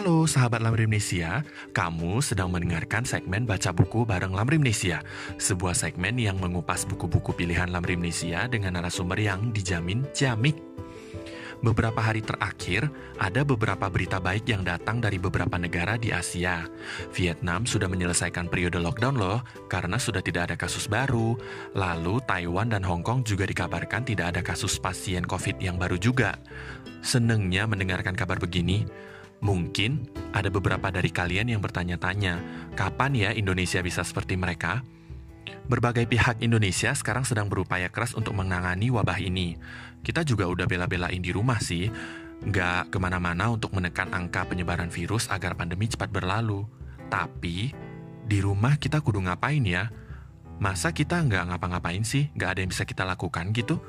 Halo sahabat Lamrimnesia, kamu sedang mendengarkan segmen Baca Buku bareng Lamrimnesia, sebuah segmen yang mengupas buku-buku pilihan Lamrimnesia dengan narasumber yang dijamin jamik. Beberapa hari terakhir, ada beberapa berita baik yang datang dari beberapa negara di Asia. Vietnam sudah menyelesaikan periode lockdown loh, karena sudah tidak ada kasus baru. Lalu Taiwan dan Hong Kong juga dikabarkan tidak ada kasus pasien COVID yang baru juga. Senengnya mendengarkan kabar begini. Mungkin ada beberapa dari kalian yang bertanya-tanya, kapan ya Indonesia bisa seperti mereka? Berbagai pihak Indonesia sekarang sedang berupaya keras untuk menangani wabah ini. Kita juga udah bela-belain di rumah sih, nggak ke mana-mana untuk menekan angka penyebaran virus agar pandemi cepat berlalu. Tapi, di rumah kita kudu ngapain ya? Masa kita nggak ngapa-ngapain sih? Nggak ada yang bisa kita lakukan gitu?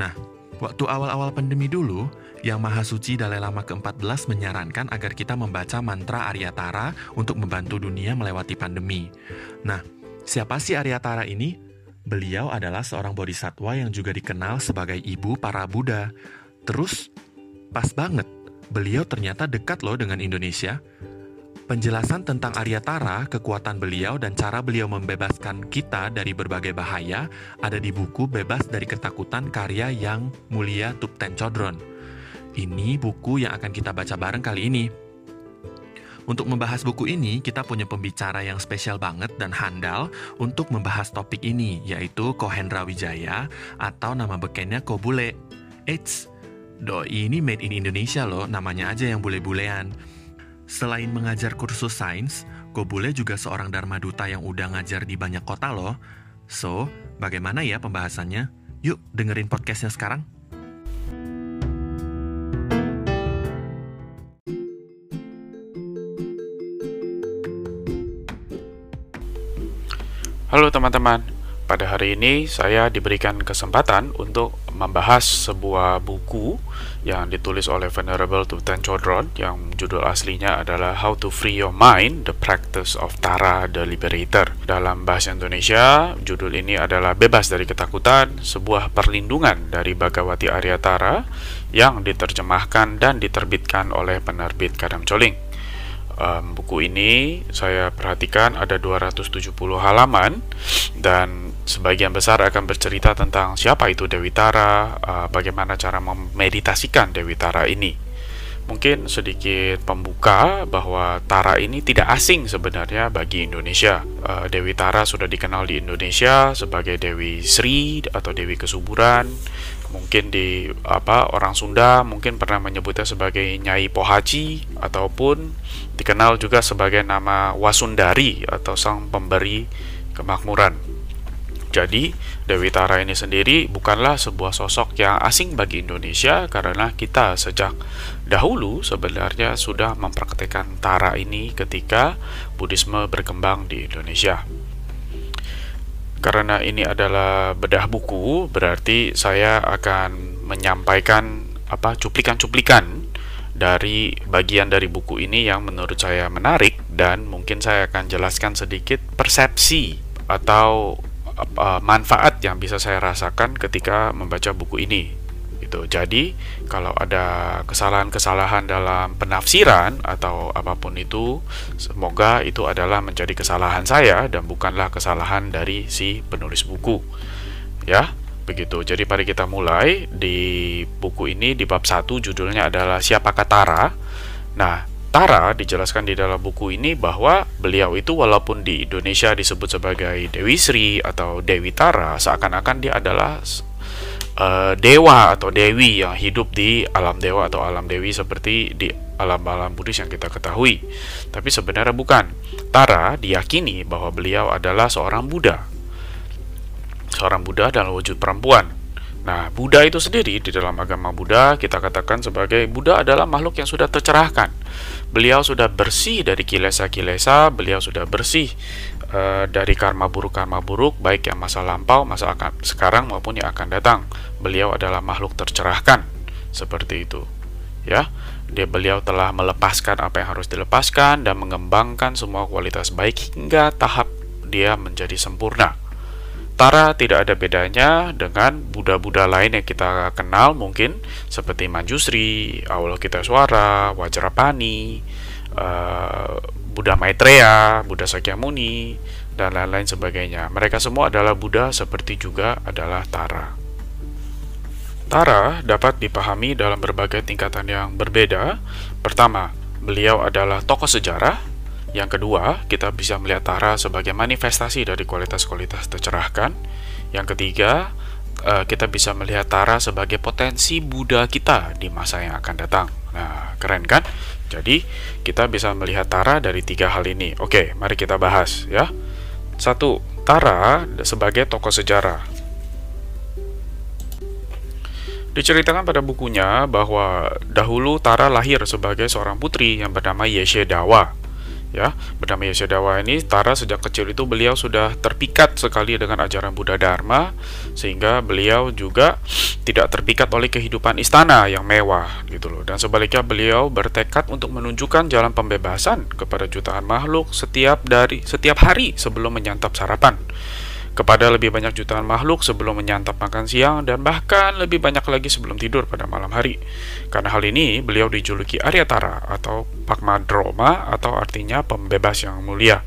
Nah, waktu awal-awal pandemi dulu, Yang Maha Suci Dalai Lama ke-14 menyarankan agar kita membaca mantra Aryatara untuk membantu dunia melewati pandemi. Nah, siapa sih Aryatara ini? Beliau adalah seorang bodhisatwa yang juga dikenal sebagai ibu para Buddha. Terus, pas banget, beliau ternyata dekat loh dengan Indonesia. Penjelasan tentang Aryatara, kekuatan beliau, dan cara beliau membebaskan kita dari berbagai bahaya ada di buku Bebas dari Ketakutan karya yang mulia Tupten Chodron. Ini buku yang akan kita baca bareng kali ini. Untuk membahas buku ini, kita punya pembicara yang spesial banget dan handal untuk membahas topik ini, yaitu Kohendra Wijaya atau nama bekennya Kobule. Eits, doi ini made in Indonesia loh, namanya aja yang bule-bulean. Selain mengajar kursus sains, Kobule juga seorang Dharma Duta yang udah ngajar di banyak kota loh. So, bagaimana ya pembahasannya? Yuk dengerin podcastnya sekarang. Halo teman-teman, pada hari ini saya diberikan kesempatan untuk membahas sebuah buku yang ditulis oleh Venerable Tupten Chodron yang judul aslinya adalah How to Free Your Mind, The Practice of Tara the Liberator. Dalam bahasa Indonesia, judul ini adalah Bebas dari Ketakutan, sebuah perlindungan dari Bhagawati Arya Tara yang diterjemahkan dan diterbitkan oleh penerbit Kadam Coling um, buku ini saya perhatikan ada 270 halaman dan sebagian besar akan bercerita tentang siapa itu Dewi Tara, uh, bagaimana cara memeditasikan Dewi Tara ini. Mungkin sedikit pembuka bahwa Tara ini tidak asing sebenarnya bagi Indonesia. Uh, Dewi Tara sudah dikenal di Indonesia sebagai Dewi Sri atau Dewi Kesuburan. Mungkin di apa orang Sunda mungkin pernah menyebutnya sebagai Nyai Pohaci ataupun dikenal juga sebagai nama Wasundari atau sang pemberi kemakmuran. Jadi, Dewi Tara ini sendiri bukanlah sebuah sosok yang asing bagi Indonesia karena kita sejak dahulu sebenarnya sudah mempraktekkan Tara ini ketika Buddhisme berkembang di Indonesia. Karena ini adalah bedah buku, berarti saya akan menyampaikan apa cuplikan-cuplikan dari bagian dari buku ini yang menurut saya menarik dan mungkin saya akan jelaskan sedikit persepsi atau manfaat yang bisa saya rasakan ketika membaca buku ini gitu. Jadi kalau ada kesalahan-kesalahan dalam penafsiran atau apa pun itu, semoga itu adalah menjadi kesalahan saya dan bukanlah kesalahan dari si penulis buku. Ya, begitu. Jadi mari kita mulai di buku ini di bab 1 judulnya adalah Siapakah Tara? Nah, Tara dijelaskan di dalam buku ini bahwa beliau itu walaupun di Indonesia disebut sebagai Dewi Sri atau Dewi Tara, seakan-akan dia adalah uh, dewa atau dewi yang hidup di alam dewa atau alam dewi seperti di alam-alam Buddhis yang kita ketahui. Tapi sebenarnya bukan. Tara diyakini bahwa beliau adalah seorang Buddha. Seorang Buddha dalam wujud perempuan. Nah, Buddha itu sendiri di dalam agama Buddha kita katakan sebagai Buddha adalah makhluk yang sudah tercerahkan. Beliau sudah bersih dari kilesa-kilesa, beliau sudah bersih uh, dari karma buruk karma buruk baik yang masa lampau, masa akan sekarang maupun yang akan datang. Beliau adalah makhluk tercerahkan seperti itu. Ya, dia beliau telah melepaskan apa yang harus dilepaskan dan mengembangkan semua kualitas baik hingga tahap dia menjadi sempurna. Tara tidak ada bedanya dengan Buddha-Buddha lain yang kita kenal mungkin seperti Manjusri, Avalokiteswara, Wajrapani, uh, Buddha Maitreya, Buddha Sakyamuni, dan lain-lain sebagainya. Mereka semua adalah Buddha seperti juga adalah Tara. Tara dapat dipahami dalam berbagai tingkatan yang berbeda. Pertama, beliau adalah tokoh sejarah. Yang kedua, kita bisa melihat Tara sebagai manifestasi dari kualitas-kualitas tercerahkan. Yang ketiga, eh, kita bisa melihat Tara sebagai potensi Buddha kita di masa yang akan datang. Nah, keren kan? Jadi, kita bisa melihat Tara dari tiga hal ini. Oke, mari kita bahas ya. Satu, Tara sebagai tokoh sejarah. Diceritakan pada bukunya bahwa dahulu Tara lahir sebagai seorang putri yang bernama Yeshe Dawa ya bernama Yeshadawa ini Tara sejak kecil itu beliau sudah terpikat sekali dengan ajaran Buddha Dharma sehingga beliau juga tidak terpikat oleh kehidupan istana yang mewah gitu loh. Dan sebaliknya beliau bertekad untuk menunjukkan jalan pembebasan kepada jutaan makhluk setiap dari setiap hari sebelum menyantap sarapan kepada lebih banyak jutaan makhluk sebelum menyantap makan siang dan bahkan lebih banyak lagi sebelum tidur pada malam hari. Karena hal ini, beliau dijuluki Aryatara atau Pakmadroma atau artinya pembebas yang mulia.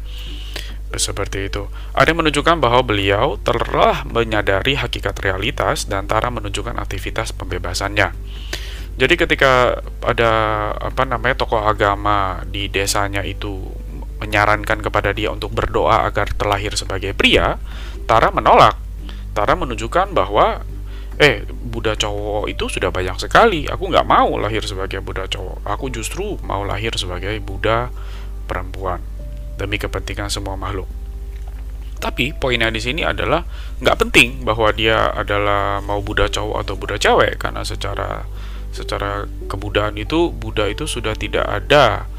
Seperti itu. Ada menunjukkan bahwa beliau telah menyadari hakikat realitas dan Tara menunjukkan aktivitas pembebasannya. Jadi ketika ada apa namanya tokoh agama di desanya itu menyarankan kepada dia untuk berdoa agar terlahir sebagai pria, Tara menolak. Tara menunjukkan bahwa eh Buddha cowok itu sudah banyak sekali. Aku nggak mau lahir sebagai Buddha cowok. Aku justru mau lahir sebagai Buddha perempuan demi kepentingan semua makhluk. Tapi poinnya di sini adalah nggak penting bahwa dia adalah mau Buddha cowok atau Buddha cewek karena secara secara kebudayaan itu Buddha itu sudah tidak ada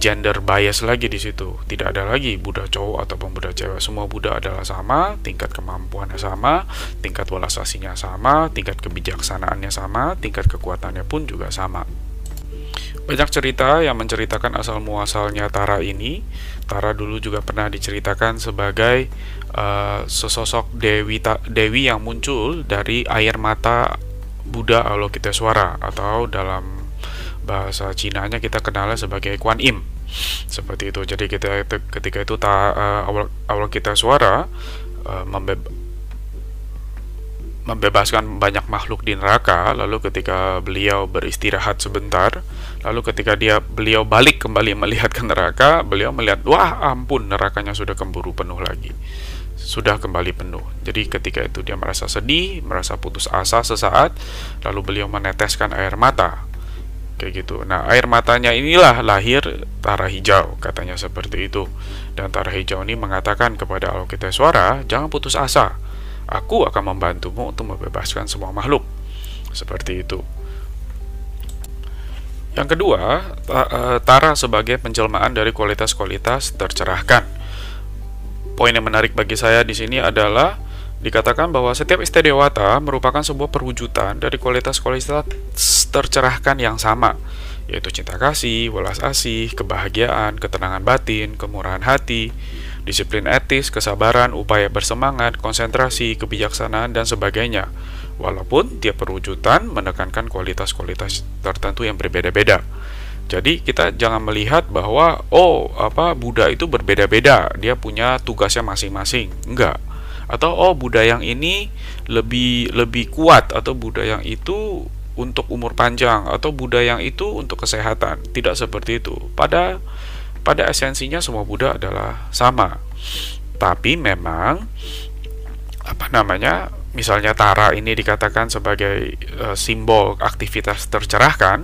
gender bias lagi di situ. Tidak ada lagi Buddha cowok ataupun Buddha cewek. Semua Buddha adalah sama, tingkat kemampuannya sama, tingkat welas aslinya sama, tingkat kebijaksanaannya sama, tingkat kekuatannya pun juga sama. Banyak cerita yang menceritakan asal muasalnya Tara ini. Tara dulu juga pernah diceritakan sebagai uh, sesosok dewi dewi yang muncul dari air mata Buddha Avalokiteswara atau dalam bahasa Cina-nya kita kenalnya sebagai Kuan Im. Seperti itu. Jadi kita ketika itu ta, uh, awal awal kita suara uh, membe membebaskan banyak makhluk di neraka lalu ketika beliau beristirahat sebentar lalu ketika dia beliau balik kembali melihat ke neraka beliau melihat wah ampun nerakanya sudah kemburu penuh lagi. Sudah kembali penuh. Jadi ketika itu dia merasa sedih, merasa putus asa sesaat, lalu beliau meneteskan air mata kayak gitu. Nah, air matanya inilah lahir Tara Hijau, katanya seperti itu. Dan Tara Hijau ini mengatakan kepada Suara, jangan putus asa. Aku akan membantumu untuk membebaskan semua makhluk. Seperti itu. Yang kedua, eh, Tara sebagai penjelmaan dari kualitas-kualitas tercerahkan. Poin yang menarik bagi saya di sini adalah Dikatakan bahwa setiap istedewata merupakan sebuah perwujudan dari kualitas-kualitas tercerahkan yang sama, yaitu cinta kasih, welas asih, kebahagiaan, ketenangan batin, kemurahan hati, disiplin etis, kesabaran, upaya bersemangat, konsentrasi, kebijaksanaan, dan sebagainya. Walaupun tiap perwujudan menekankan kualitas-kualitas tertentu yang berbeda-beda. Jadi kita jangan melihat bahwa oh apa Buddha itu berbeda-beda, dia punya tugasnya masing-masing. Enggak atau oh budaya yang ini lebih lebih kuat atau budaya yang itu untuk umur panjang atau budaya yang itu untuk kesehatan. Tidak seperti itu. Pada pada esensinya semua Buddha adalah sama. Tapi memang apa namanya misalnya Tara ini dikatakan sebagai e, simbol aktivitas tercerahkan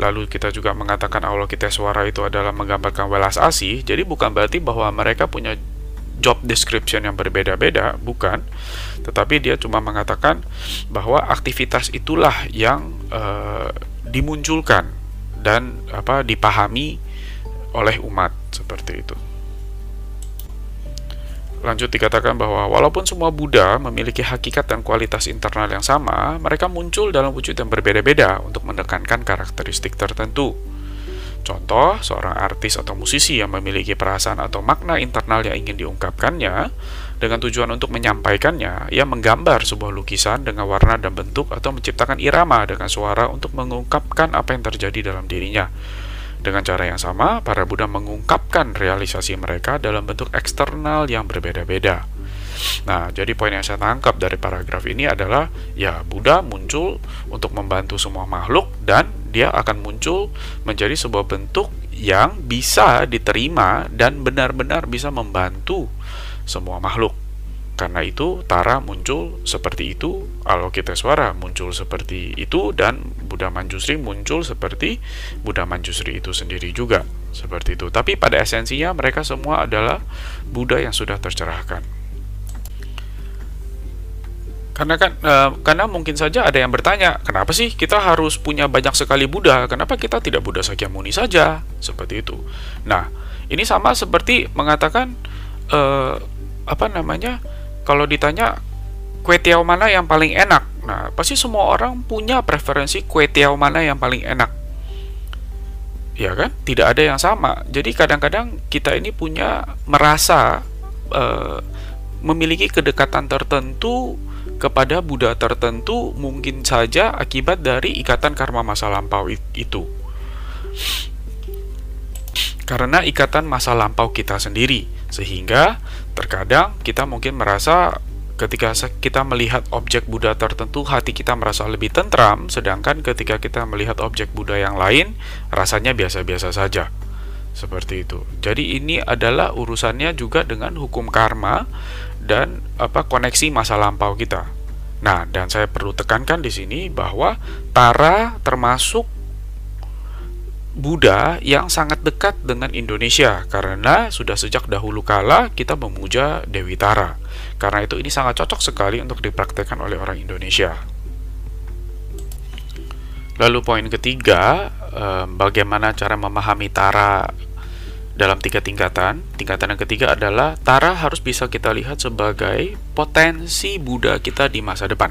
lalu kita juga mengatakan Allah kita suara itu adalah menggambarkan welas asih jadi bukan berarti bahwa mereka punya job description yang berbeda-beda, bukan. Tetapi dia cuma mengatakan bahwa aktivitas itulah yang uh, dimunculkan dan apa dipahami oleh umat seperti itu. Lanjut dikatakan bahwa walaupun semua Buddha memiliki hakikat dan kualitas internal yang sama, mereka muncul dalam wujud yang berbeda-beda untuk menekankan karakteristik tertentu. Contoh, seorang artis atau musisi yang memiliki perasaan atau makna internal yang ingin diungkapkannya, dengan tujuan untuk menyampaikannya, ia menggambar sebuah lukisan dengan warna dan bentuk atau menciptakan irama dengan suara untuk mengungkapkan apa yang terjadi dalam dirinya. Dengan cara yang sama, para Buddha mengungkapkan realisasi mereka dalam bentuk eksternal yang berbeda-beda. Nah, jadi poin yang saya tangkap dari paragraf ini adalah ya Buddha muncul untuk membantu semua makhluk dan dia akan muncul menjadi sebuah bentuk yang bisa diterima dan benar-benar bisa membantu semua makhluk. Karena itu Tara muncul seperti itu, Alokiteswara muncul seperti itu dan Buddha Manjusri muncul seperti Buddha Manjusri itu sendiri juga seperti itu. Tapi pada esensinya mereka semua adalah Buddha yang sudah tercerahkan. Karena kan e, karena mungkin saja ada yang bertanya, kenapa sih kita harus punya banyak sekali Buddha? Kenapa kita tidak Buddha Sakyamuni saja? Seperti itu. Nah, ini sama seperti mengatakan e, apa namanya? Kalau ditanya kue tiaw mana yang paling enak? Nah, pasti semua orang punya preferensi kue tiaw mana yang paling enak. Ya kan? Tidak ada yang sama. Jadi kadang-kadang kita ini punya merasa e, memiliki kedekatan tertentu kepada Buddha tertentu mungkin saja akibat dari ikatan karma masa lampau itu. Karena ikatan masa lampau kita sendiri, sehingga terkadang kita mungkin merasa ketika kita melihat objek Buddha tertentu hati kita merasa lebih tentram, sedangkan ketika kita melihat objek Buddha yang lain rasanya biasa-biasa saja. Seperti itu. Jadi ini adalah urusannya juga dengan hukum karma dan apa koneksi masa lampau kita. Nah, dan saya perlu tekankan di sini bahwa Tara termasuk Buddha yang sangat dekat dengan Indonesia karena sudah sejak dahulu kala kita memuja Dewi Tara. Karena itu ini sangat cocok sekali untuk dipraktekkan oleh orang Indonesia. Lalu poin ketiga, eh, bagaimana cara memahami Tara dalam tiga tingkatan. Tingkatan yang ketiga adalah Tara harus bisa kita lihat sebagai potensi Buddha kita di masa depan.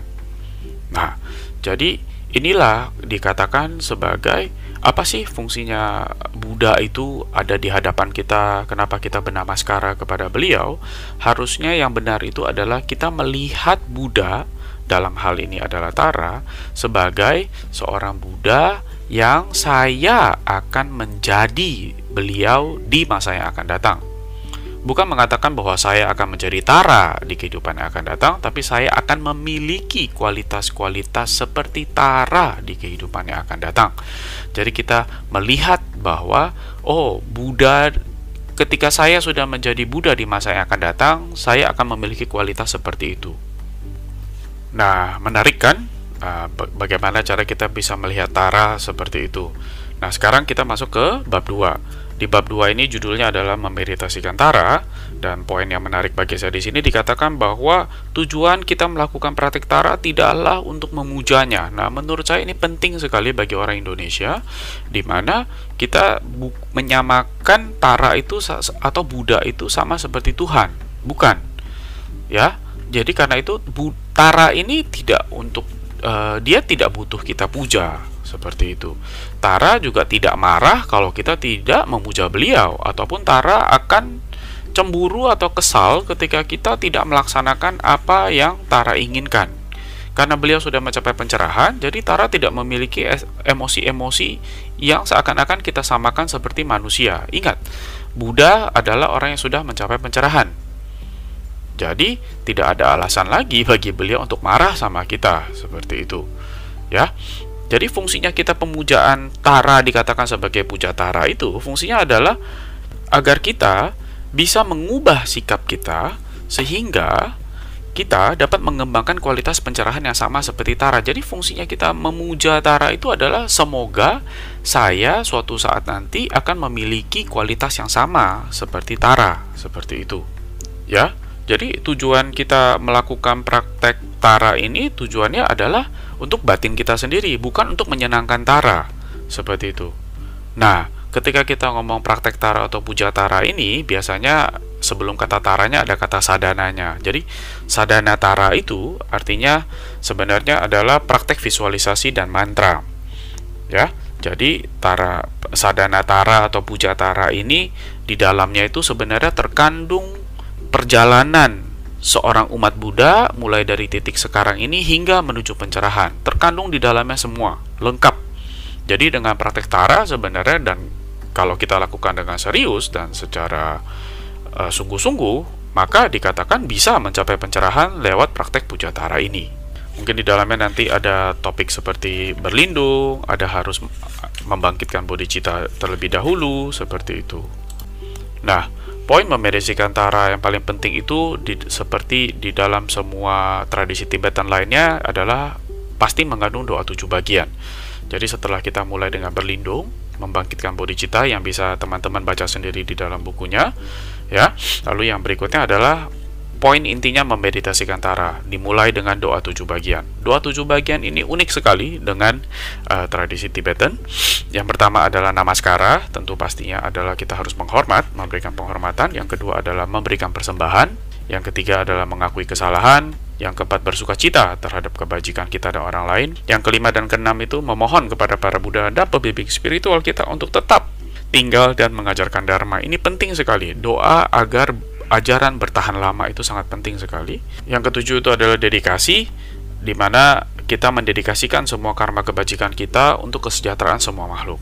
Nah, jadi inilah dikatakan sebagai apa sih fungsinya Buddha itu ada di hadapan kita? Kenapa kita bernamaskara kepada beliau? Harusnya yang benar itu adalah kita melihat Buddha dalam hal ini adalah Tara sebagai seorang Buddha yang saya akan menjadi beliau di masa yang akan datang. Bukan mengatakan bahwa saya akan menjadi Tara di kehidupan yang akan datang, tapi saya akan memiliki kualitas-kualitas seperti Tara di kehidupan yang akan datang. Jadi kita melihat bahwa oh Buddha ketika saya sudah menjadi Buddha di masa yang akan datang, saya akan memiliki kualitas seperti itu. Nah, menarik kan? Ah, bagaimana cara kita bisa melihat Tara seperti itu. Nah, sekarang kita masuk ke bab 2. Di bab 2 ini judulnya adalah memeditasikan Tara dan poin yang menarik bagi saya di sini dikatakan bahwa tujuan kita melakukan praktik Tara tidaklah untuk memujanya. Nah, menurut saya ini penting sekali bagi orang Indonesia di mana kita menyamakan Tara itu atau Buddha itu sama seperti Tuhan. Bukan. Ya. Jadi karena itu Tara ini tidak untuk uh, dia tidak butuh kita puja seperti itu. Tara juga tidak marah kalau kita tidak memuja beliau ataupun Tara akan cemburu atau kesal ketika kita tidak melaksanakan apa yang Tara inginkan. Karena beliau sudah mencapai pencerahan, jadi Tara tidak memiliki emosi-emosi yang seakan-akan kita samakan seperti manusia. Ingat, Buddha adalah orang yang sudah mencapai pencerahan. Jadi tidak ada alasan lagi bagi beliau untuk marah sama kita seperti itu. Ya. Jadi fungsinya kita pemujaan Tara dikatakan sebagai puja Tara itu fungsinya adalah agar kita bisa mengubah sikap kita sehingga kita dapat mengembangkan kualitas pencerahan yang sama seperti Tara. Jadi fungsinya kita memuja Tara itu adalah semoga saya suatu saat nanti akan memiliki kualitas yang sama seperti Tara, seperti itu. Ya. Jadi tujuan kita melakukan praktek tara ini tujuannya adalah untuk batin kita sendiri, bukan untuk menyenangkan tara. Seperti itu. Nah, ketika kita ngomong praktek tara atau puja tara ini, biasanya sebelum kata taranya ada kata sadananya. Jadi, sadana tara itu artinya sebenarnya adalah praktek visualisasi dan mantra. Ya. Jadi, tara sadana tara atau puja tara ini di dalamnya itu sebenarnya terkandung perjalanan seorang umat Buddha mulai dari titik sekarang ini hingga menuju pencerahan terkandung di dalamnya semua lengkap jadi dengan praktek tara sebenarnya dan kalau kita lakukan dengan serius dan secara uh, sungguh-sungguh, maka dikatakan bisa mencapai pencerahan lewat praktek puja tara ini. Mungkin di dalamnya nanti ada topik seperti berlindung, ada harus membangkitkan bodhicitta terlebih dahulu, seperti itu. Nah, poin memeditasikan tara yang paling penting itu di, seperti di dalam semua tradisi Tibetan lainnya adalah pasti mengandung doa tujuh bagian. Jadi setelah kita mulai dengan berlindung, membangkitkan bodhicitta yang bisa teman-teman baca sendiri di dalam bukunya, ya. Lalu yang berikutnya adalah poin intinya memeditasikan tara dimulai dengan doa tujuh bagian. Doa tujuh bagian ini unik sekali dengan uh, tradisi Tibetan. Yang pertama adalah namaskara, tentu pastinya adalah kita harus menghormat, memberikan penghormatan. Yang kedua adalah memberikan persembahan. Yang ketiga adalah mengakui kesalahan. Yang keempat bersuka cita terhadap kebajikan kita dan orang lain. Yang kelima dan keenam itu memohon kepada para Buddha dan pembimbing spiritual kita untuk tetap tinggal dan mengajarkan dharma. Ini penting sekali. Doa agar ajaran bertahan lama itu sangat penting sekali. Yang ketujuh itu adalah dedikasi, di mana kita mendedikasikan semua karma kebajikan kita untuk kesejahteraan semua makhluk.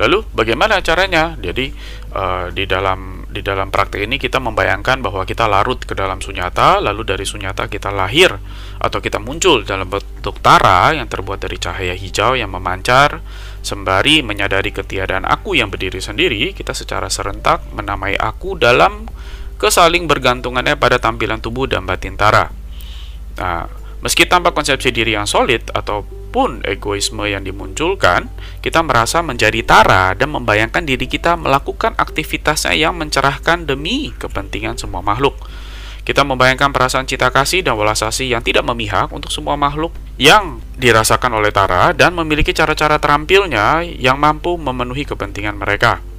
Lalu bagaimana caranya? Jadi uh, di dalam di dalam praktek ini kita membayangkan bahwa kita larut ke dalam sunyata, lalu dari sunyata kita lahir atau kita muncul dalam bentuk tara yang terbuat dari cahaya hijau yang memancar, sembari menyadari ketiadaan aku yang berdiri sendiri, kita secara serentak menamai aku dalam kesaling bergantungannya pada tampilan tubuh dan batin Tara. Nah, meski tanpa konsepsi diri yang solid ataupun egoisme yang dimunculkan, kita merasa menjadi Tara dan membayangkan diri kita melakukan aktivitasnya yang mencerahkan demi kepentingan semua makhluk. Kita membayangkan perasaan cita kasih dan welas asih yang tidak memihak untuk semua makhluk yang dirasakan oleh Tara dan memiliki cara-cara terampilnya yang mampu memenuhi kepentingan mereka.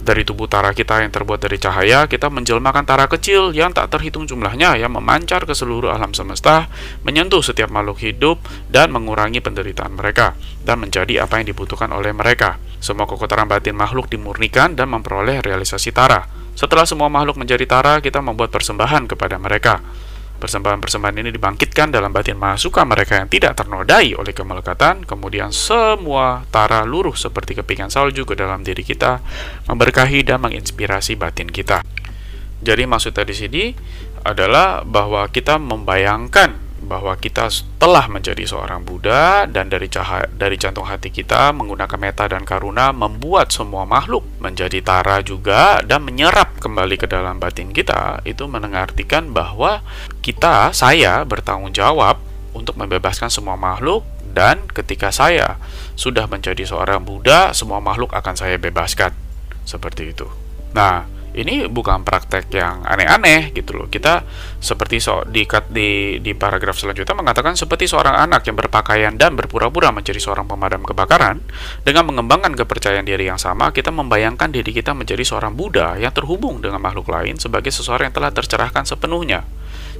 Dari tubuh tara kita yang terbuat dari cahaya, kita menjelmakan tara kecil yang tak terhitung jumlahnya yang memancar ke seluruh alam semesta, menyentuh setiap makhluk hidup dan mengurangi penderitaan mereka dan menjadi apa yang dibutuhkan oleh mereka. Semua kekotoran batin makhluk dimurnikan dan memperoleh realisasi tara. Setelah semua makhluk menjadi tara, kita membuat persembahan kepada mereka. Persembahan-persembahan ini dibangkitkan dalam batin mahasuka mereka yang tidak ternodai oleh kemelekatan, kemudian semua tara luruh seperti kepingan salju ke dalam diri kita, memberkahi dan menginspirasi batin kita. Jadi maksudnya di sini adalah bahwa kita membayangkan bahwa kita telah menjadi seorang Buddha dan dari cahaya dari jantung hati kita menggunakan meta dan karuna membuat semua makhluk menjadi tara juga dan menyerap kembali ke dalam batin kita itu mengartikan bahwa kita saya bertanggung jawab untuk membebaskan semua makhluk dan ketika saya sudah menjadi seorang Buddha semua makhluk akan saya bebaskan seperti itu. Nah, ini bukan praktek yang aneh-aneh gitu loh. Kita seperti so, di, di di paragraf selanjutnya mengatakan seperti seorang anak yang berpakaian dan berpura-pura menjadi seorang pemadam kebakaran dengan mengembangkan kepercayaan diri yang sama, kita membayangkan diri kita menjadi seorang Buddha yang terhubung dengan makhluk lain sebagai seseorang yang telah tercerahkan sepenuhnya.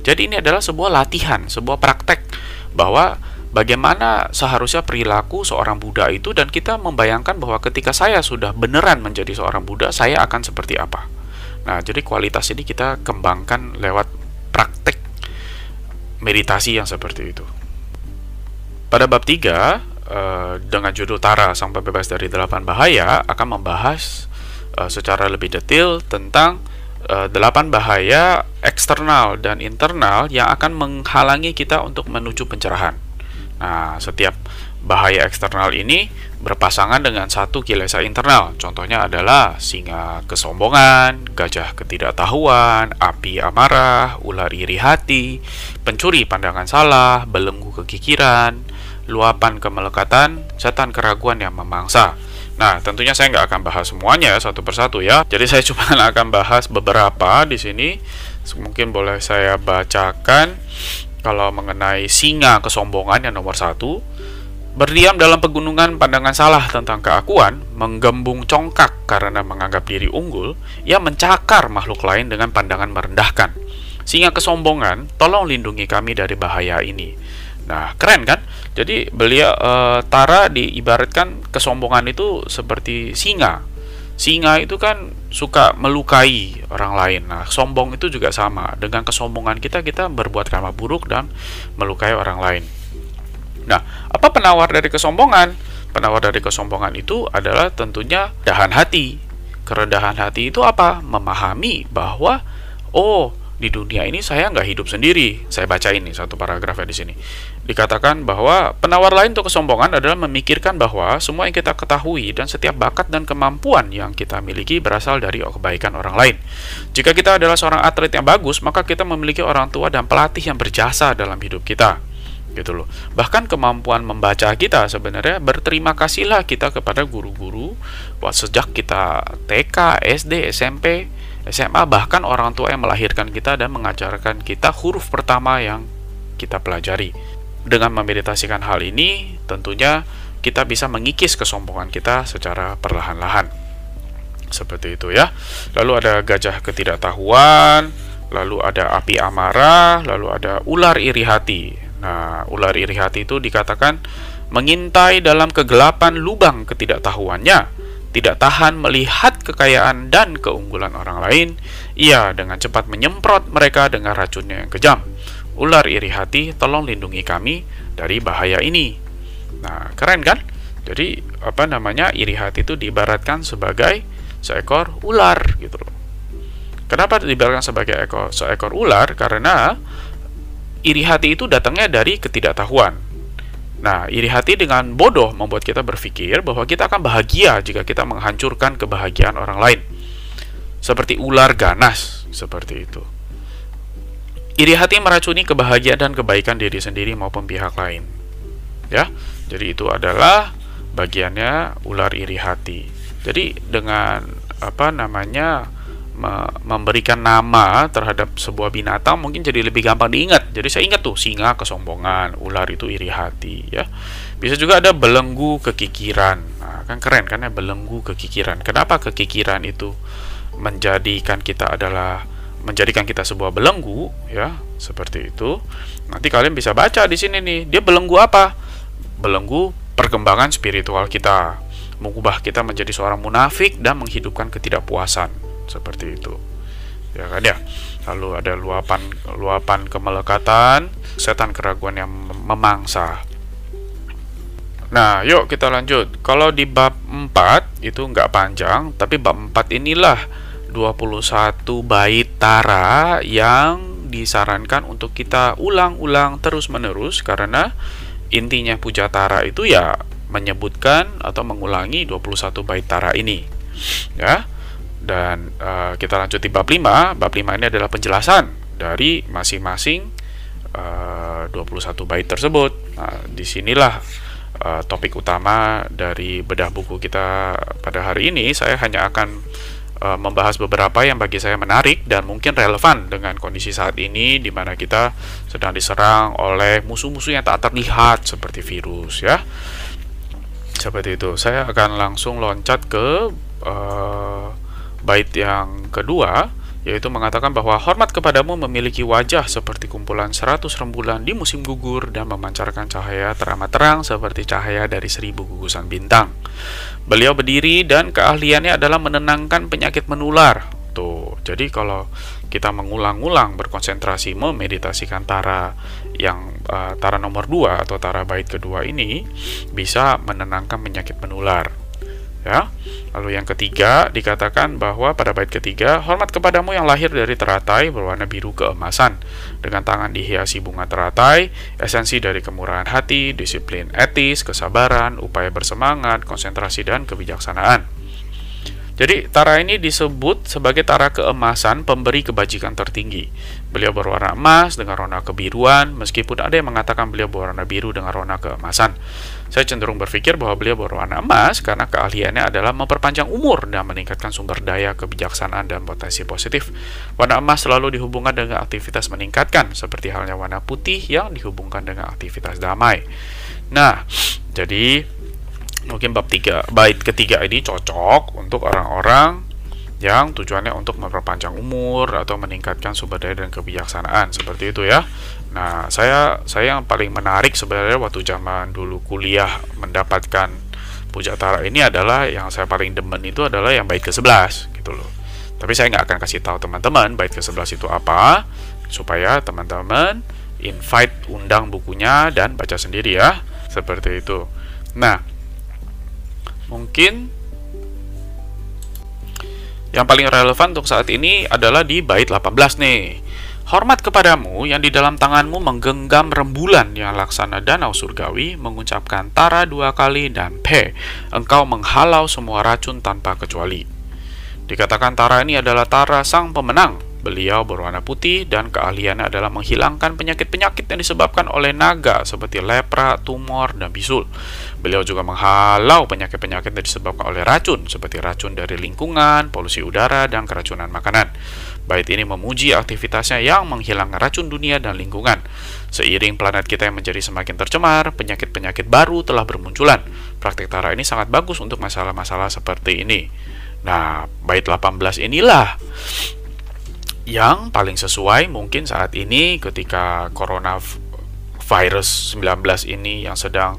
Jadi ini adalah sebuah latihan, sebuah praktek bahwa bagaimana seharusnya perilaku seorang Buddha itu dan kita membayangkan bahwa ketika saya sudah beneran menjadi seorang Buddha, saya akan seperti apa. Nah, jadi kualitas ini kita kembangkan lewat praktek meditasi yang seperti itu. Pada bab 3, eh, dengan judul Tara sampai bebas dari delapan bahaya akan membahas eh, secara lebih detail tentang eh, delapan bahaya eksternal dan internal yang akan menghalangi kita untuk menuju pencerahan. Nah, setiap bahaya eksternal ini berpasangan dengan satu kilesa internal. Contohnya adalah singa kesombongan, gajah ketidaktahuan, api amarah, ular iri hati, pencuri pandangan salah, belenggu kekikiran, luapan kemelekatan, setan keraguan yang memangsa. Nah, tentunya saya nggak akan bahas semuanya satu persatu ya. Jadi saya cuma akan bahas beberapa di sini. Mungkin boleh saya bacakan kalau mengenai singa kesombongan yang nomor satu Berdiam dalam pegunungan pandangan salah tentang keakuan, menggembung congkak karena menganggap diri unggul, ia mencakar makhluk lain dengan pandangan merendahkan. Sehingga kesombongan, tolong lindungi kami dari bahaya ini. Nah, keren kan? Jadi beliau e, Tara diibaratkan kesombongan itu seperti singa. Singa itu kan suka melukai orang lain. Nah, sombong itu juga sama. Dengan kesombongan kita kita berbuat karma buruk dan melukai orang lain. Nah, apa penawar dari kesombongan? Penawar dari kesombongan itu adalah tentunya dahan hati. Kerendahan hati itu apa? Memahami bahwa oh di dunia ini saya nggak hidup sendiri. Saya baca ini satu paragrafnya di sini. Dikatakan bahwa penawar lain untuk kesombongan adalah memikirkan bahwa semua yang kita ketahui dan setiap bakat dan kemampuan yang kita miliki berasal dari kebaikan orang lain. Jika kita adalah seorang atlet yang bagus, maka kita memiliki orang tua dan pelatih yang berjasa dalam hidup kita gitu loh. Bahkan kemampuan membaca kita sebenarnya berterima kasihlah kita kepada guru-guru sejak kita TK, SD, SMP, SMA bahkan orang tua yang melahirkan kita dan mengajarkan kita huruf pertama yang kita pelajari. Dengan memeditasikan hal ini, tentunya kita bisa mengikis kesombongan kita secara perlahan-lahan. Seperti itu ya. Lalu ada gajah ketidaktahuan, lalu ada api amarah, lalu ada ular iri hati. Nah, ular iri hati itu dikatakan mengintai dalam kegelapan lubang ketidaktahuannya, tidak tahan melihat kekayaan dan keunggulan orang lain, ia dengan cepat menyemprot mereka dengan racunnya yang kejam. Ular iri hati, tolong lindungi kami dari bahaya ini. Nah, keren kan? Jadi, apa namanya? Iri hati itu diibaratkan sebagai seekor ular gitu loh. Kenapa diibaratkan sebagai ekor, seekor ular? Karena iri hati itu datangnya dari ketidaktahuan. Nah, iri hati dengan bodoh membuat kita berpikir bahwa kita akan bahagia jika kita menghancurkan kebahagiaan orang lain. Seperti ular ganas, seperti itu. Iri hati meracuni kebahagiaan dan kebaikan diri sendiri maupun pihak lain. Ya, jadi itu adalah bagiannya ular iri hati. Jadi dengan apa namanya memberikan nama terhadap sebuah binatang mungkin jadi lebih gampang diingat. Jadi saya ingat tuh singa kesombongan, ular itu iri hati ya. Bisa juga ada belenggu kekikiran. Nah, kan keren kan ya belenggu kekikiran. Kenapa kekikiran itu menjadikan kita adalah menjadikan kita sebuah belenggu ya, seperti itu. Nanti kalian bisa baca di sini nih, dia belenggu apa? Belenggu perkembangan spiritual kita, mengubah kita menjadi seorang munafik dan menghidupkan ketidakpuasan seperti itu. Ya kan ya. Lalu ada luapan luapan kemelekatan setan keraguan yang memangsa. Nah yuk kita lanjut. Kalau di bab 4 itu nggak panjang tapi bab 4 inilah 21 bait tara yang disarankan untuk kita ulang-ulang terus-menerus karena intinya puja tara itu ya menyebutkan atau mengulangi 21 bait tara ini. Ya dan uh, kita lanjut di bab 5. Bab 5 ini adalah penjelasan dari masing-masing eh, uh, 21 bait tersebut. Nah, di sinilah uh, topik utama dari bedah buku kita pada hari ini. Saya hanya akan uh, membahas beberapa yang bagi saya menarik dan mungkin relevan dengan kondisi saat ini di mana kita sedang diserang oleh musuh-musuh yang tak terlihat seperti virus ya. Seperti itu. Saya akan langsung loncat ke uh, bait yang kedua yaitu mengatakan bahwa hormat kepadamu memiliki wajah seperti kumpulan seratus rembulan di musim gugur dan memancarkan cahaya teramat terang seperti cahaya dari seribu gugusan bintang. Beliau berdiri dan keahliannya adalah menenangkan penyakit menular. Tuh, jadi kalau kita mengulang-ulang berkonsentrasi memeditasikan tara yang uh, tara nomor dua atau tara bait kedua ini bisa menenangkan penyakit menular. Ya. Lalu yang ketiga dikatakan bahwa pada bait ketiga hormat kepadamu yang lahir dari teratai berwarna biru keemasan dengan tangan dihiasi bunga teratai, esensi dari kemurahan hati, disiplin etis, kesabaran, upaya bersemangat, konsentrasi dan kebijaksanaan. Jadi Tara ini disebut sebagai Tara keemasan pemberi kebajikan tertinggi. Beliau berwarna emas dengan rona kebiruan, meskipun ada yang mengatakan beliau berwarna biru dengan rona keemasan. Saya cenderung berpikir bahwa beliau berwarna emas karena keahliannya adalah memperpanjang umur dan meningkatkan sumber daya kebijaksanaan dan potensi positif. Warna emas selalu dihubungkan dengan aktivitas meningkatkan, seperti halnya warna putih yang dihubungkan dengan aktivitas damai. Nah, jadi mungkin bab tiga bait ketiga ini cocok untuk orang-orang yang tujuannya untuk memperpanjang umur atau meningkatkan sumber daya dan kebijaksanaan seperti itu ya. Nah, saya saya yang paling menarik sebenarnya waktu zaman dulu kuliah mendapatkan Pujatara ini adalah yang saya paling demen itu adalah yang bait ke-11 gitu loh. Tapi saya nggak akan kasih tahu teman-teman bait ke-11 itu apa supaya teman-teman invite undang bukunya dan baca sendiri ya. Seperti itu. Nah, mungkin yang paling relevan untuk saat ini adalah di bait 18 nih. Hormat kepadamu yang di dalam tanganmu menggenggam rembulan yang laksana danau surgawi, mengucapkan tara dua kali dan pe, engkau menghalau semua racun tanpa kecuali. Dikatakan tara ini adalah tara sang pemenang, Beliau berwarna putih dan keahliannya adalah menghilangkan penyakit-penyakit yang disebabkan oleh naga seperti lepra, tumor, dan bisul. Beliau juga menghalau penyakit-penyakit yang disebabkan oleh racun seperti racun dari lingkungan, polusi udara, dan keracunan makanan. Bait ini memuji aktivitasnya yang menghilangkan racun dunia dan lingkungan. Seiring planet kita yang menjadi semakin tercemar, penyakit-penyakit baru telah bermunculan. Praktik Tara ini sangat bagus untuk masalah-masalah seperti ini. Nah, bait 18 inilah yang paling sesuai mungkin saat ini ketika coronavirus 19 ini yang sedang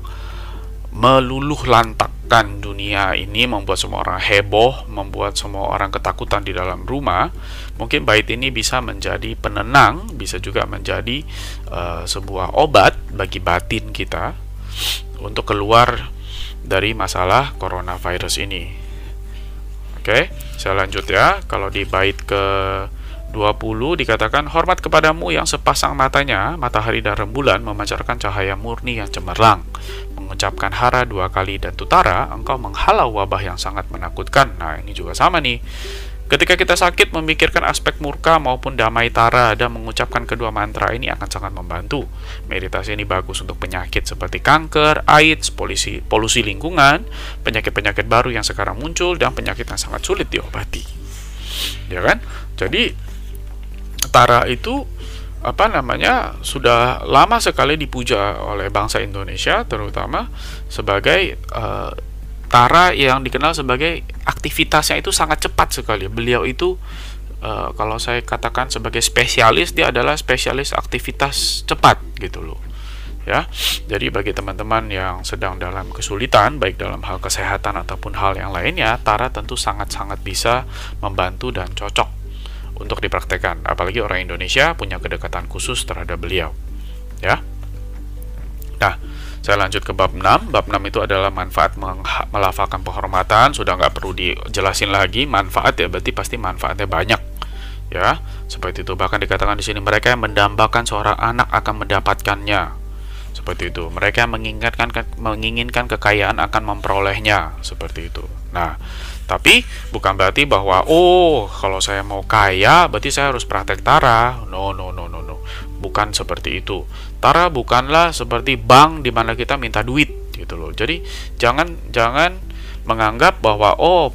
meluluh lantakkan dunia ini membuat semua orang heboh, membuat semua orang ketakutan di dalam rumah, mungkin bait ini bisa menjadi penenang, bisa juga menjadi uh, sebuah obat bagi batin kita untuk keluar dari masalah coronavirus ini. Oke, saya lanjut ya. Kalau di bait ke 20 dikatakan hormat kepadamu yang sepasang matanya, matahari dan rembulan memancarkan cahaya murni yang cemerlang. Mengucapkan hara dua kali dan tutara, engkau menghalau wabah yang sangat menakutkan. Nah, ini juga sama nih. Ketika kita sakit, memikirkan aspek murka maupun damai tara dan mengucapkan kedua mantra ini akan sangat membantu. Meditasi ini bagus untuk penyakit seperti kanker, AIDS, polusi, polusi lingkungan, penyakit-penyakit baru yang sekarang muncul, dan penyakit yang sangat sulit diobati. Ya kan? Jadi Tara itu apa namanya sudah lama sekali dipuja oleh bangsa Indonesia terutama sebagai uh, Tara yang dikenal sebagai aktivitasnya itu sangat cepat sekali. Beliau itu uh, kalau saya katakan sebagai spesialis dia adalah spesialis aktivitas cepat gitu loh. Ya. Jadi bagi teman-teman yang sedang dalam kesulitan baik dalam hal kesehatan ataupun hal yang lainnya, Tara tentu sangat-sangat bisa membantu dan cocok untuk dipraktekkan. Apalagi orang Indonesia punya kedekatan khusus terhadap beliau. Ya. Nah, saya lanjut ke bab 6. Bab 6 itu adalah manfaat melafalkan penghormatan. Sudah nggak perlu dijelasin lagi manfaat ya, berarti pasti manfaatnya banyak. Ya, seperti itu. Bahkan dikatakan di sini mereka yang mendambakan seorang anak akan mendapatkannya. Seperti itu. Mereka yang menginginkan menginginkan kekayaan akan memperolehnya. Seperti itu. Nah, tapi bukan berarti bahwa oh kalau saya mau kaya berarti saya harus praktek tara. No no no no no. Bukan seperti itu. Tara bukanlah seperti bank di mana kita minta duit gitu loh. Jadi jangan jangan menganggap bahwa oh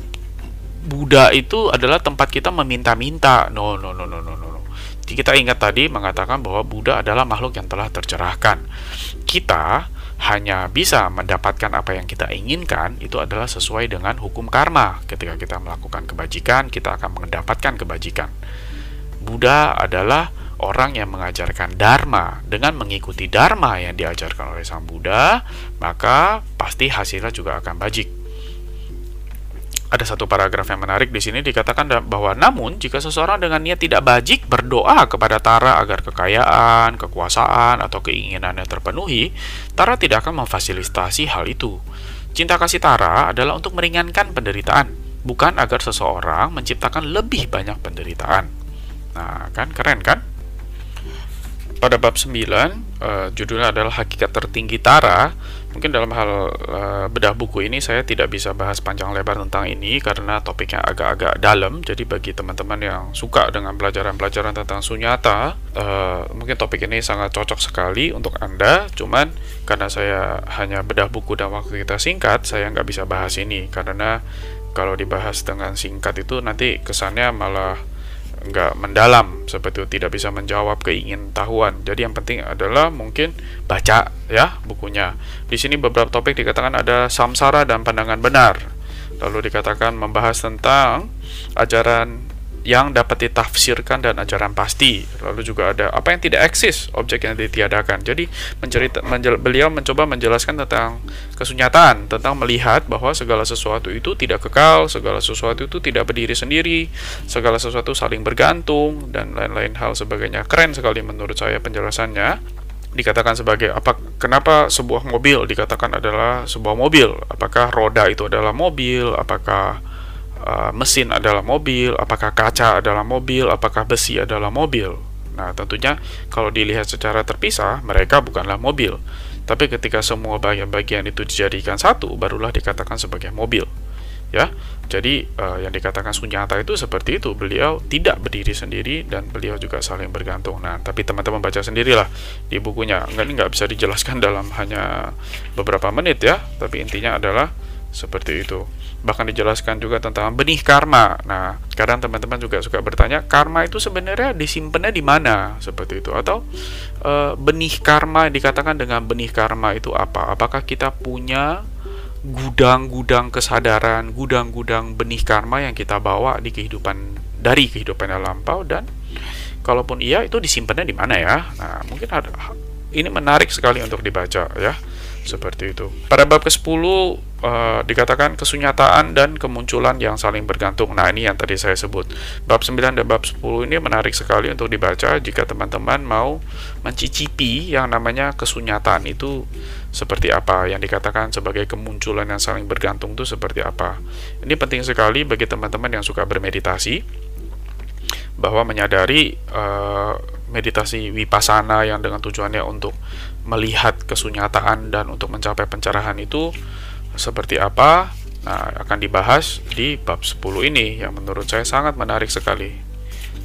Buddha itu adalah tempat kita meminta-minta. No no no no no no. Kita ingat tadi mengatakan bahwa Buddha adalah makhluk yang telah tercerahkan. Kita hanya bisa mendapatkan apa yang kita inginkan itu adalah sesuai dengan hukum karma. Ketika kita melakukan kebajikan, kita akan mendapatkan kebajikan. Buddha adalah orang yang mengajarkan dharma. Dengan mengikuti dharma yang diajarkan oleh Sang Buddha, maka pasti hasilnya juga akan bajik ada satu paragraf yang menarik di sini dikatakan bahwa namun jika seseorang dengan niat tidak bajik berdoa kepada Tara agar kekayaan, kekuasaan atau keinginannya terpenuhi, Tara tidak akan memfasilitasi hal itu. Cinta kasih Tara adalah untuk meringankan penderitaan, bukan agar seseorang menciptakan lebih banyak penderitaan. Nah, kan keren kan? Pada bab 9, uh, eh, judulnya adalah Hakikat Tertinggi Tara, Mungkin dalam hal uh, bedah buku ini saya tidak bisa bahas panjang lebar tentang ini karena topiknya agak-agak dalam. Jadi bagi teman-teman yang suka dengan pelajaran-pelajaran tentang sunyata, uh, mungkin topik ini sangat cocok sekali untuk Anda. Cuman karena saya hanya bedah buku dan waktu kita singkat, saya nggak bisa bahas ini karena kalau dibahas dengan singkat itu nanti kesannya malah nggak mendalam seperti itu tidak bisa menjawab keingin tahuan jadi yang penting adalah mungkin baca ya bukunya. Di sini beberapa topik dikatakan ada samsara dan pandangan benar. Lalu dikatakan membahas tentang ajaran yang dapat ditafsirkan dan ajaran pasti. Lalu juga ada apa yang tidak eksis, objek yang ditiadakan. Jadi mencerita, menjel, beliau mencoba menjelaskan tentang kesunyataan, tentang melihat bahwa segala sesuatu itu tidak kekal, segala sesuatu itu tidak berdiri sendiri, segala sesuatu saling bergantung dan lain-lain hal sebagainya. Keren sekali menurut saya penjelasannya. dikatakan sebagai apa kenapa sebuah mobil dikatakan adalah sebuah mobil apakah roda itu adalah mobil apakah uh, mesin adalah mobil apakah kaca adalah mobil apakah besi adalah mobil. Nah tentunya kalau dilihat secara terpisah mereka bukanlah mobil. Tapi ketika semua bagian-bagian itu dijadikan satu barulah dikatakan sebagai mobil. Ya jadi uh, yang dikatakan Sunyata itu seperti itu. Beliau tidak berdiri sendiri dan beliau juga saling bergantung. Nah tapi teman-teman baca sendirilah di bukunya. Ini nggak bisa dijelaskan dalam hanya beberapa menit ya. Tapi intinya adalah seperti itu. Bahkan dijelaskan juga tentang benih karma. Nah kadang teman-teman juga suka bertanya karma itu sebenarnya disimpannya di mana? Seperti itu. Atau e, benih karma dikatakan dengan benih karma itu apa? Apakah kita punya gudang-gudang kesadaran, gudang-gudang benih karma yang kita bawa di kehidupan dari kehidupan yang lampau? Dan kalaupun iya itu disimpannya di mana ya? Nah, mungkin ada ini menarik sekali untuk dibaca ya. Seperti itu. Pada bab ke-10 uh, dikatakan kesunyataan dan kemunculan yang saling bergantung. Nah, ini yang tadi saya sebut. Bab 9 dan bab 10 ini menarik sekali untuk dibaca jika teman-teman mau mencicipi yang namanya kesunyataan itu seperti apa yang dikatakan sebagai kemunculan yang saling bergantung itu seperti apa. Ini penting sekali bagi teman-teman yang suka bermeditasi bahwa menyadari uh, meditasi wipasana yang dengan tujuannya untuk melihat kesunyataan dan untuk mencapai pencerahan itu seperti apa? Nah akan dibahas di bab 10 ini yang menurut saya sangat menarik sekali.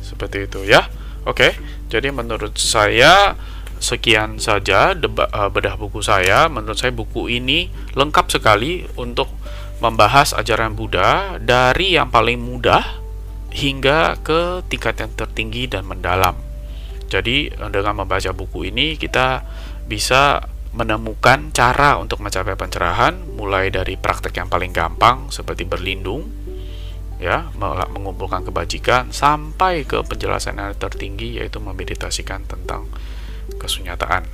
Seperti itu ya. Oke jadi menurut saya sekian saja eh, bedah buku saya. Menurut saya buku ini lengkap sekali untuk membahas ajaran Buddha dari yang paling mudah hingga ke tingkat yang tertinggi dan mendalam. Jadi dengan membaca buku ini kita bisa menemukan cara untuk mencapai pencerahan mulai dari praktek yang paling gampang seperti berlindung ya mengumpulkan kebajikan sampai ke penjelasan yang tertinggi yaitu memeditasikan tentang kesunyataan.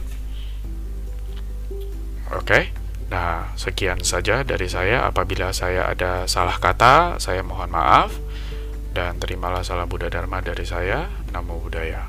Oke. Nah, sekian saja dari saya. Apabila saya ada salah kata, saya mohon maaf dan terimalah salam Buddha Dharma dari saya. Namo Buddhaya.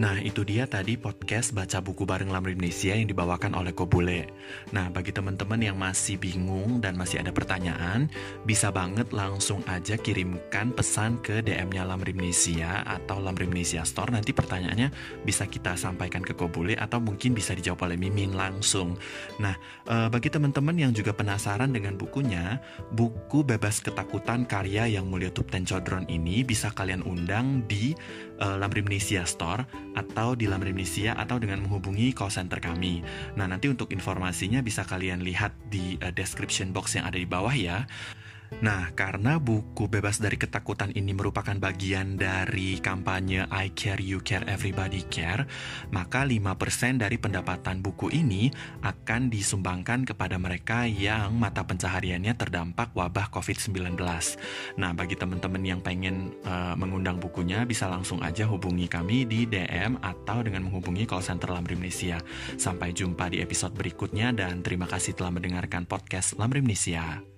Nah, itu dia tadi podcast baca buku bareng Lamri Indonesia yang dibawakan oleh Kobule. Nah, bagi teman-teman yang masih bingung dan masih ada pertanyaan, bisa banget langsung aja kirimkan pesan ke DM-nya Lamri Indonesia atau Lamri Indonesia Store. Nanti pertanyaannya bisa kita sampaikan ke Kobule atau mungkin bisa dijawab oleh Mimin langsung. Nah, e, bagi teman-teman yang juga penasaran dengan bukunya, buku Bebas Ketakutan karya yang mulia Tupten Chodron ini bisa kalian undang di e, Lamri Indonesia Store atau di Lamri Indonesia atau dengan menghubungi call center kami. Nah, nanti untuk informasinya bisa kalian lihat di uh, description box yang ada di bawah ya. Nah, karena buku Bebas dari Ketakutan ini merupakan bagian dari kampanye I Care You Care Everybody Care, maka 5% dari pendapatan buku ini akan disumbangkan kepada mereka yang mata pencahariannya terdampak wabah COVID-19. Nah, bagi teman-teman yang pengen uh, mengundang bukunya bisa langsung aja hubungi kami di DM atau dengan menghubungi call center Lamri Indonesia. Sampai jumpa di episode berikutnya dan terima kasih telah mendengarkan podcast Lamri Indonesia.